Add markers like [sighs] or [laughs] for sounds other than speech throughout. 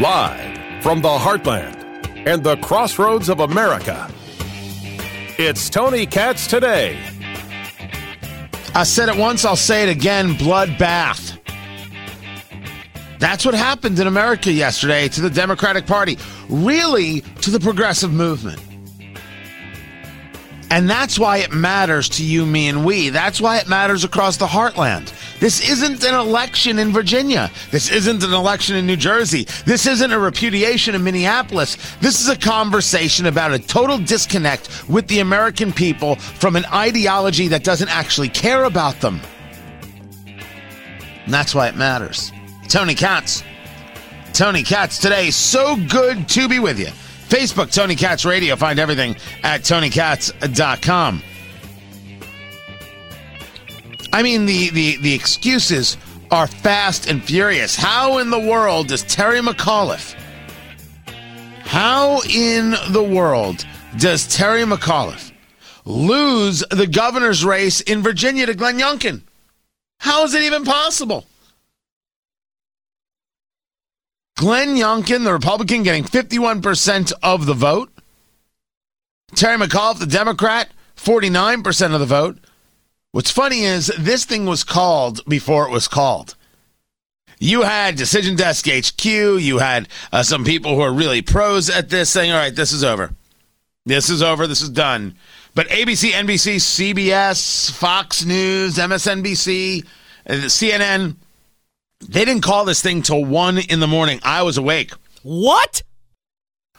Live from the heartland and the crossroads of America. It's Tony Katz today. I said it once, I'll say it again bloodbath. That's what happened in America yesterday to the Democratic Party, really to the progressive movement. And that's why it matters to you, me, and we. That's why it matters across the heartland. This isn't an election in Virginia. This isn't an election in New Jersey. This isn't a repudiation in Minneapolis. This is a conversation about a total disconnect with the American people from an ideology that doesn't actually care about them. And that's why it matters. Tony Katz. Tony Katz today. So good to be with you. Facebook, Tony Katz Radio. Find everything at TonyKatz.com. I mean, the, the, the excuses are fast and furious. How in the world does Terry McAuliffe, how in the world does Terry McAuliffe lose the governor's race in Virginia to Glenn Youngkin? How is it even possible? Glenn Youngkin, the Republican, getting 51% of the vote. Terry McAuliffe, the Democrat, 49% of the vote. What's funny is this thing was called before it was called. You had Decision Desk HQ, you had uh, some people who are really pros at this saying, all right, this is over. This is over, this is done. But ABC, NBC, CBS, Fox News, MSNBC, uh, CNN, they didn't call this thing till one in the morning. I was awake. What?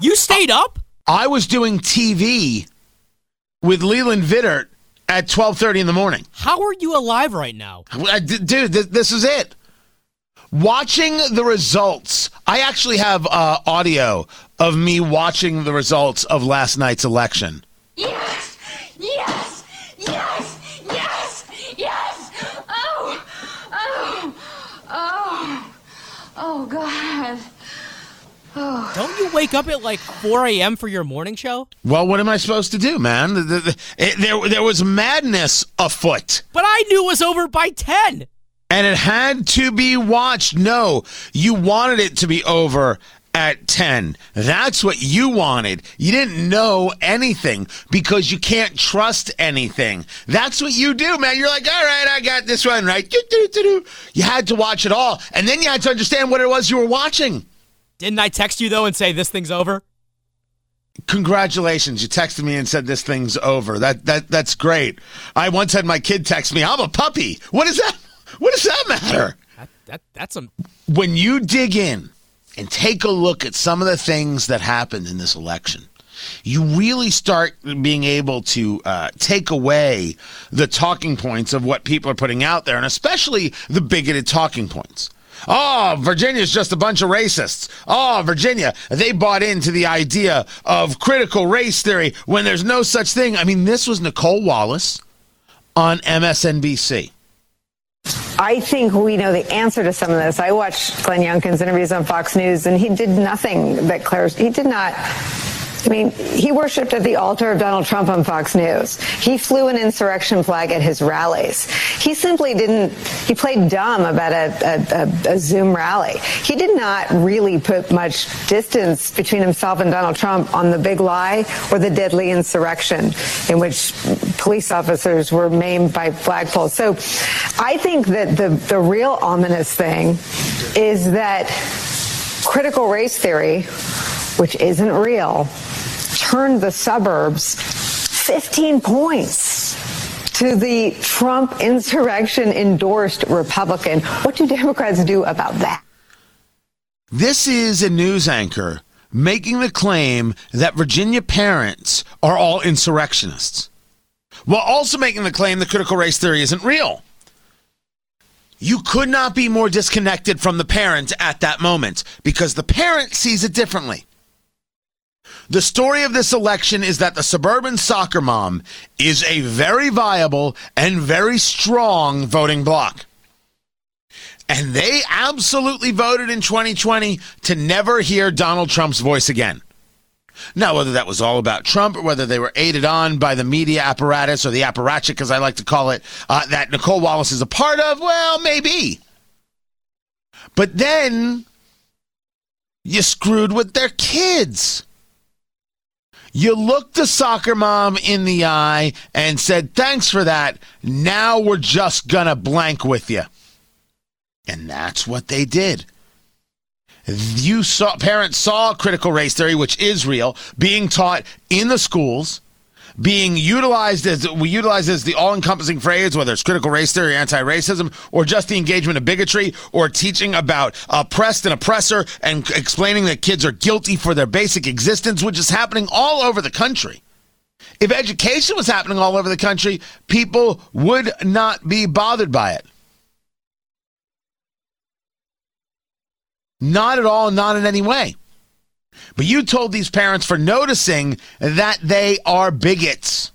You stayed up? I was doing TV with Leland Vittert at twelve thirty in the morning. How are you alive right now? D- Dude, th- this is it. Watching the results. I actually have uh, audio of me watching the results of last night's election. Yes! [sighs] Don't you wake up at like 4 a.m. for your morning show? Well, what am I supposed to do, man? The- the- the- it- there, there was madness afoot. But I knew it was over by 10. and it had to be watched. No, you wanted it to be over at 10. That's what you wanted. You didn't know anything because you can't trust anything. That's what you do, man. You're like, all right, I got this one right. You had to watch it all. And then you had to understand what it was you were watching. Didn't I text you though and say this thing's over? Congratulations. You texted me and said this thing's over. That that that's great. I once had my kid text me, I'm a puppy. What does that what does that matter? That, that that's a when you dig in and take a look at some of the things that happened in this election, you really start being able to uh, take away the talking points of what people are putting out there, and especially the bigoted talking points. Oh, Virginia's just a bunch of racists. Oh, Virginia, they bought into the idea of critical race theory when there's no such thing. I mean, this was Nicolle Wallace on MSNBC. I think we know the answer to some of this. I watched Glenn Youngkin's interviews on Fox News, and he did nothing that clarifies. He did not. I mean, he worshipped at the altar of Donald Trump on Fox News. He flew an insurrection flag at his rallies. He simply didn't, he played dumb about a, a, a, Zoom rally. He did not really put much distance between himself and Donald Trump on the big lie or the deadly insurrection in which police officers were maimed by flagpoles. So I think that the, the real ominous thing is that critical race theory, which isn't real, turned the suburbs 15 points to the Trump insurrection endorsed Republican. What do Democrats do about that? This is a news anchor making the claim that Virginia parents are all insurrectionists, while also making the claim that critical race theory isn't real. You could not be more disconnected from the parent at that moment because the parent sees it differently. The story of this election is that the suburban soccer mom is a very viable and very strong voting bloc. And they absolutely voted in 2020 to never hear Donald Trump's voice again. Now, whether that was all about Trump or whether they were aided on by the media apparatus or the apparatchik, as I like to call it, uh, that Nicolle Wallace is a part of, well, maybe. But then you screwed with their kids. You looked the soccer mom in the eye and said, Thanks for that. Now we're just going to blank with you. And that's what they did. You saw parents saw critical race theory, which is real, being taught in the schools being utilized as we utilize as the all-encompassing phrase, whether it's critical race theory, anti-racism, or just the engagement of bigotry, or teaching about oppressed and oppressor, and explaining that kids are guilty for their basic existence, which is happening all over the country. If education was happening all over the country, people would not be bothered by it. Not at all, not in any way. But you told these parents for noticing that they are bigots.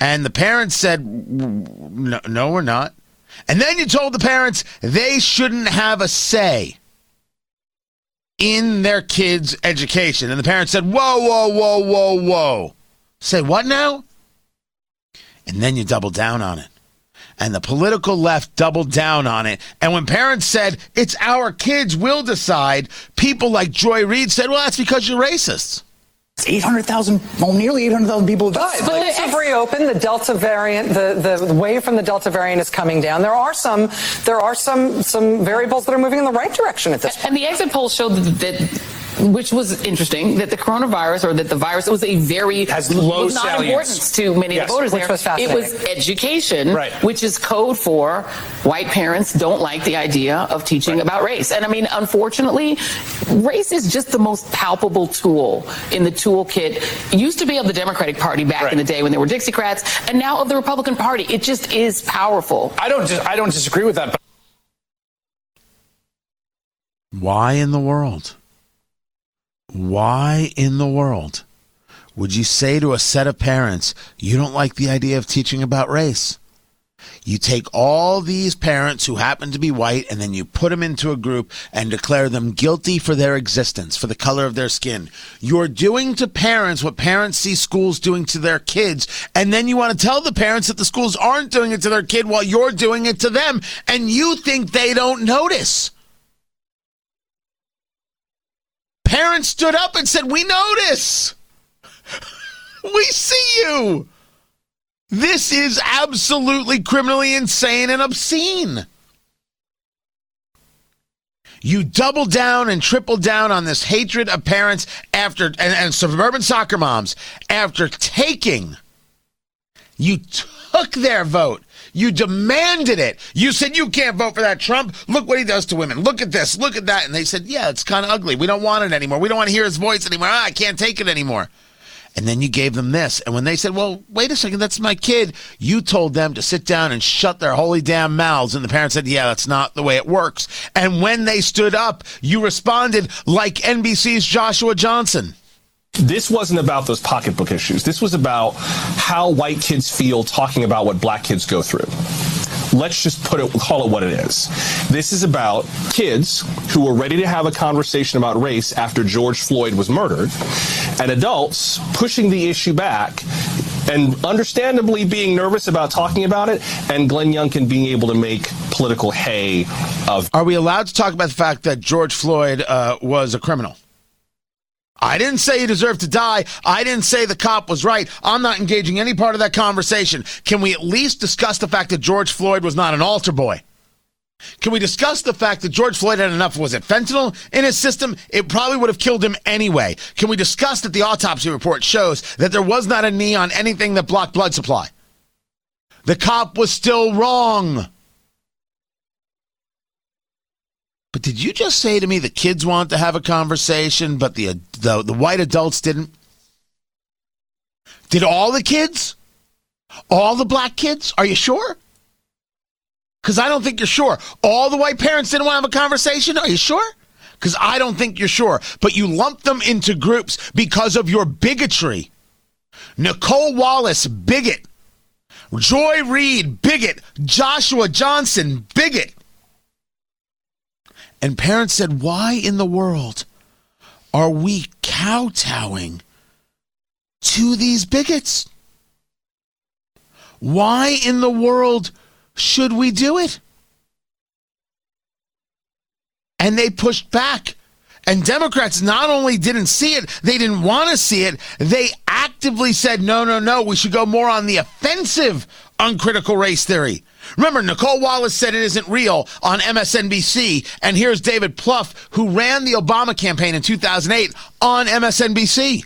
And the parents said, no, no, we're not. And then you told the parents they shouldn't have a say in their kids' education. And the parents said, whoa, whoa, whoa, whoa, whoa. Say what now? And then you double down on it and the political left doubled down on it. And when parents said, it's our kids, we'll decide, people like Joy Reid said, well, that's because you're racist. 800,000, well, nearly 800,000 people died. But like, have reopened. The Delta variant, the, the wave from the Delta variant is coming down. There are some, there are some, some variables that are moving in the right direction at this point. And the exit polls showed that, that which was interesting that the coronavirus or that the virus was a very has low was not importance to many yes, of the voters which there. Was it was education, right. which is code for white parents don't like the idea of teaching right. about race. And I mean, unfortunately, race is just the most palpable tool in the toolkit. It used to be of the Democratic Party back right. in the day when there were Dixiecrats, and now of the Republican Party. It just is powerful. I don't. I don't disagree with that. But- Why in the world? Why in the world would you say to a set of parents, you don't like the idea of teaching about race? You take all these parents who happen to be white and then you put them into a group and declare them guilty for their existence, for the color of their skin. You're doing to parents what parents see schools doing to their kids. And then you want to tell the parents that the schools aren't doing it to their kid while you're doing it to them. And you think they don't notice. Parents stood up and said, We notice. [laughs] we see you. This is absolutely criminally insane and obscene. You double down and triple down on this hatred of parents after and, and suburban soccer moms after taking. You took their vote. You demanded it. You said you can't vote for that Trump. Look what he does to women. Look at this. Look at that. And they said, yeah, it's kind of ugly. We don't want it anymore. We don't want to hear his voice anymore. Ah, I can't take it anymore. And then you gave them this. And when they said, well, wait a second, that's my kid, you told them to sit down and shut their holy damn mouths. And the parents said, yeah, that's not the way it works. And when they stood up, you responded like NBC's Joshua Johnson. This wasn't about those pocketbook issues. This was about how white kids feel talking about what black kids go through. Let's just put it, call it what it is. This is about kids who were ready to have a conversation about race after George Floyd was murdered, and adults pushing the issue back and understandably being nervous about talking about it, and Glenn Youngkin being able to make political hay of. Are we allowed to talk about the fact that George Floyd uh, was a criminal? I didn't say he deserved to die. I didn't say the cop was right. I'm not engaging any part of that conversation. Can we at least discuss the fact that George Floyd was not an altar boy? Can we discuss the fact that George Floyd had enough, was it fentanyl in his system? It probably would have killed him anyway. Can we discuss that the autopsy report shows that there was not a knee on anything that blocked blood supply? The cop was still wrong. But did you just say to me the kids want to have a conversation, but the the, the white adults didn't? Did all the kids? All the black kids? Are you sure? Because I don't think you're sure. All the white parents didn't want to have a conversation? Are you sure? Because I don't think you're sure. But you lump them into groups because of your bigotry. Nicolle Wallace, bigot. Joy Reid, bigot. Joshua Johnson, bigot. And parents said, Why in the world are we kowtowing to these bigots? Why in the world should we do it? And they pushed back And Democrats not only didn't see it, they didn't want to see it. They actively said, no, no, no, we should go more on the offensive on critical race theory. Remember, Nicolle Wallace said it isn't real on MSNBC. And here's David Plouffe, who ran the Obama campaign in 2008 on MSNBC.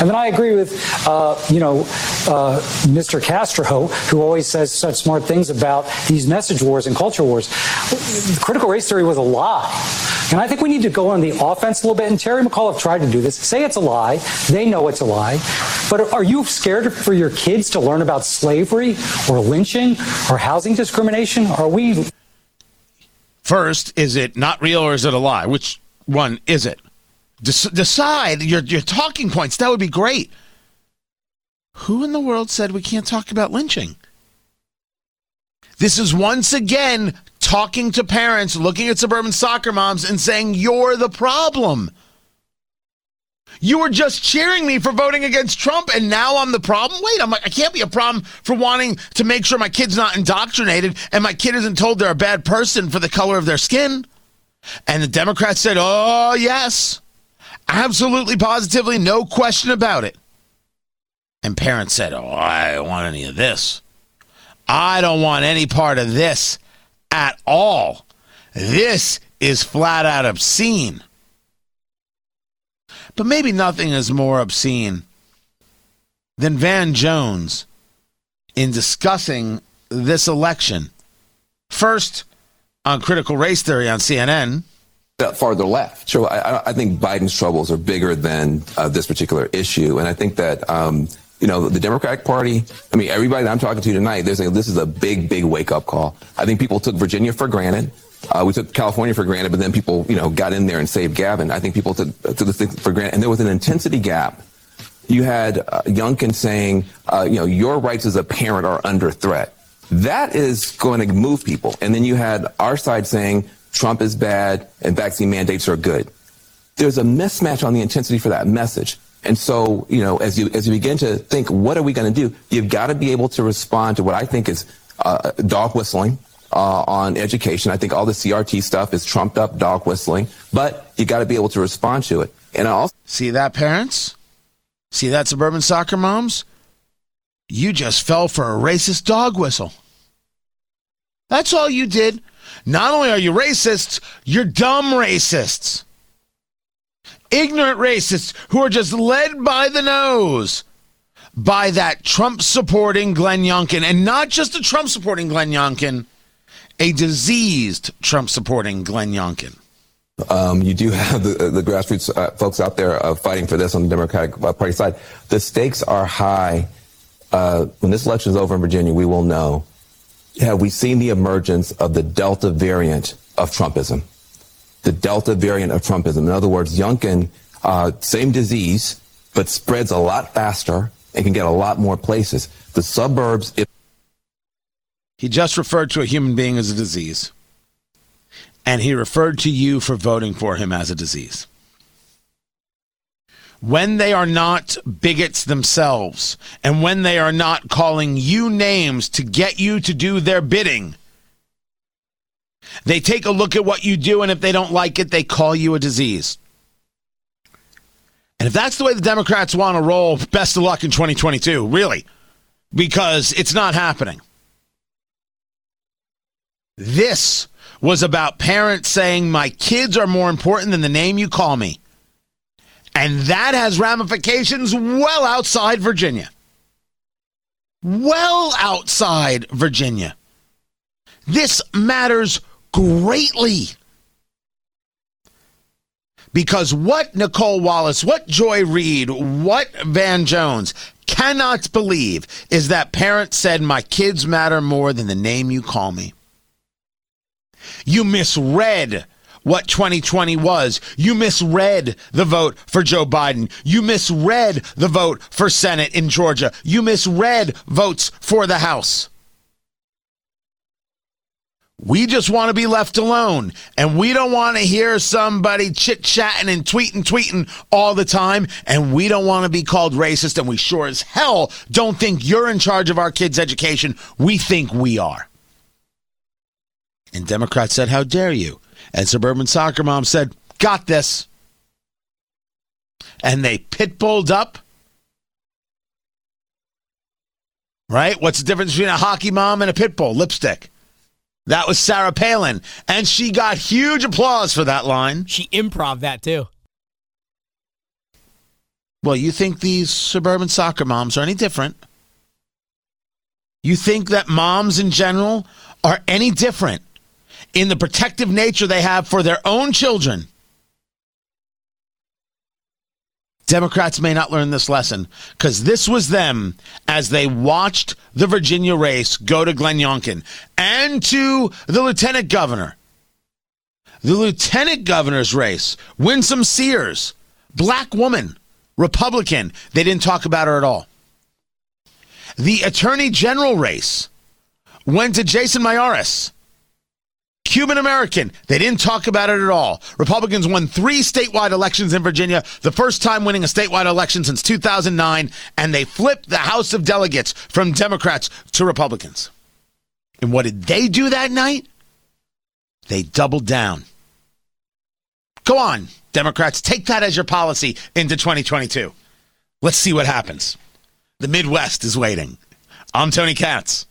And then I agree with, uh, you know, uh, Mr. Castro, who always says such smart things about these message wars and culture wars. Critical race theory was a lie. And I think we need to go on the offense a little bit. And Terry McAuliffe tried to do this. Say it's a lie. They know it's a lie. But are you scared for your kids to learn about slavery or lynching or housing discrimination? Are we. First, is it not real or is it a lie? Which one is it? Decide your, your talking points. That would be great. Who in the world said we can't talk about lynching? This is once again talking to parents, looking at suburban soccer moms, and saying, You're the problem. You were just cheering me for voting against Trump, and now I'm the problem. Wait, I'm, like, I can't be a problem for wanting to make sure my kid's not indoctrinated and my kid isn't told they're a bad person for the color of their skin. And the Democrats said, Oh, yes. Absolutely, positively, no question about it. And parents said, Oh, I don't want any of this. I don't want any part of this at all. This is flat out obscene. But maybe nothing is more obscene than Van Jones in discussing this election. First, on critical race theory on CNN, farther left. Sure, I, I, think Biden's troubles are bigger than uh, this particular issue, and I think that um, you know the Democratic Party. I mean, everybody that I'm talking to tonight, they're saying this is a big, big wake up call. I think people took Virginia for granted. Uh, we took California for granted, but then people, you know, got in there and saved Gavin. I think people took, took this thing for granted, and there was an intensity gap. You had uh, Youngkin saying, uh, you know, your rights as a parent are under threat. That is going to move people. And then you had our side saying, Trump is bad and vaccine mandates are good. There's a mismatch on the intensity for that message. And so, you know, as you as you begin to think, what are we going to do? You've got to be able to respond to what I think is uh, dog whistling uh, on education. I think all the CRT stuff is trumped up dog whistling, but you got to be able to respond to it. And I also see that parents, see that suburban soccer moms, you just fell for a racist dog whistle. That's all you did. Not only are you racists, you're dumb racists. Ignorant racists who are just led by the nose by that Trump supporting Glenn Youngkin. And not just a Trump supporting Glenn Youngkin, a diseased Trump supporting Glenn Youngkin. Um, you do have the, the grassroots uh, folks out there uh, fighting for this on the Democratic uh, Party side. The stakes are high. Uh, when this election is over in Virginia, we will know have we seen the emergence of the Delta variant of Trumpism? The Delta variant of Trumpism. In other words, Youngkin, uh, same disease, but spreads a lot faster and can get a lot more places. The suburbs. It- he just referred to a human being as a disease. And he referred to you for voting for him as a disease when they are not bigots themselves and when they are not calling you names to get you to do their bidding, they take a look at what you do, and if they don't like it, they call you a disease. And if that's the way the Democrats want to roll, best of luck in 2022, really, because it's not happening. This was about parents saying, My kids are more important than the name you call me. And that has ramifications well outside Virginia. Well outside Virginia. This matters greatly. Because what Nicolle Wallace, what Joy Reid, what Van Jones cannot believe is that parents said, My kids matter more than the name you call me. You misread what 2020 was. You misread the vote for Joe Biden. You misread the vote for Senate in Georgia. You misread votes for the House. We just want to be left alone. And we don't want to hear somebody chit chatting and tweeting, tweeting all the time. And we don't want to be called racist. And we sure as hell don't think you're in charge of our kids' education. We think we are. And Democrats said, How dare you? And suburban soccer mom said, got this. And they pitbulled up. Right? What's the difference between a hockey mom and a pit bull? Lipstick. That was Sarah Palin. And she got huge applause for that line. She improv that too. Well, you think these suburban soccer moms are any different? You think that moms in general are any different in the protective nature they have for their own children? Democrats may not learn this lesson because this was them as they watched the Virginia race go to Glenn Youngkin and to the lieutenant governor. The lieutenant governor's race, Winsome Sears, black woman, Republican. They didn't talk about her at all. The attorney general race went to Jason Miyares, Cuban American. They didn't talk about it at all. Republicans won three statewide elections in Virginia, the first time winning a statewide election since 2009, and they flipped the House of Delegates from Democrats to Republicans. And what did they do that night? They doubled down. Go on, Democrats, take that as your policy into 2022. Let's see what happens. The Midwest is waiting. I'm Tony Katz.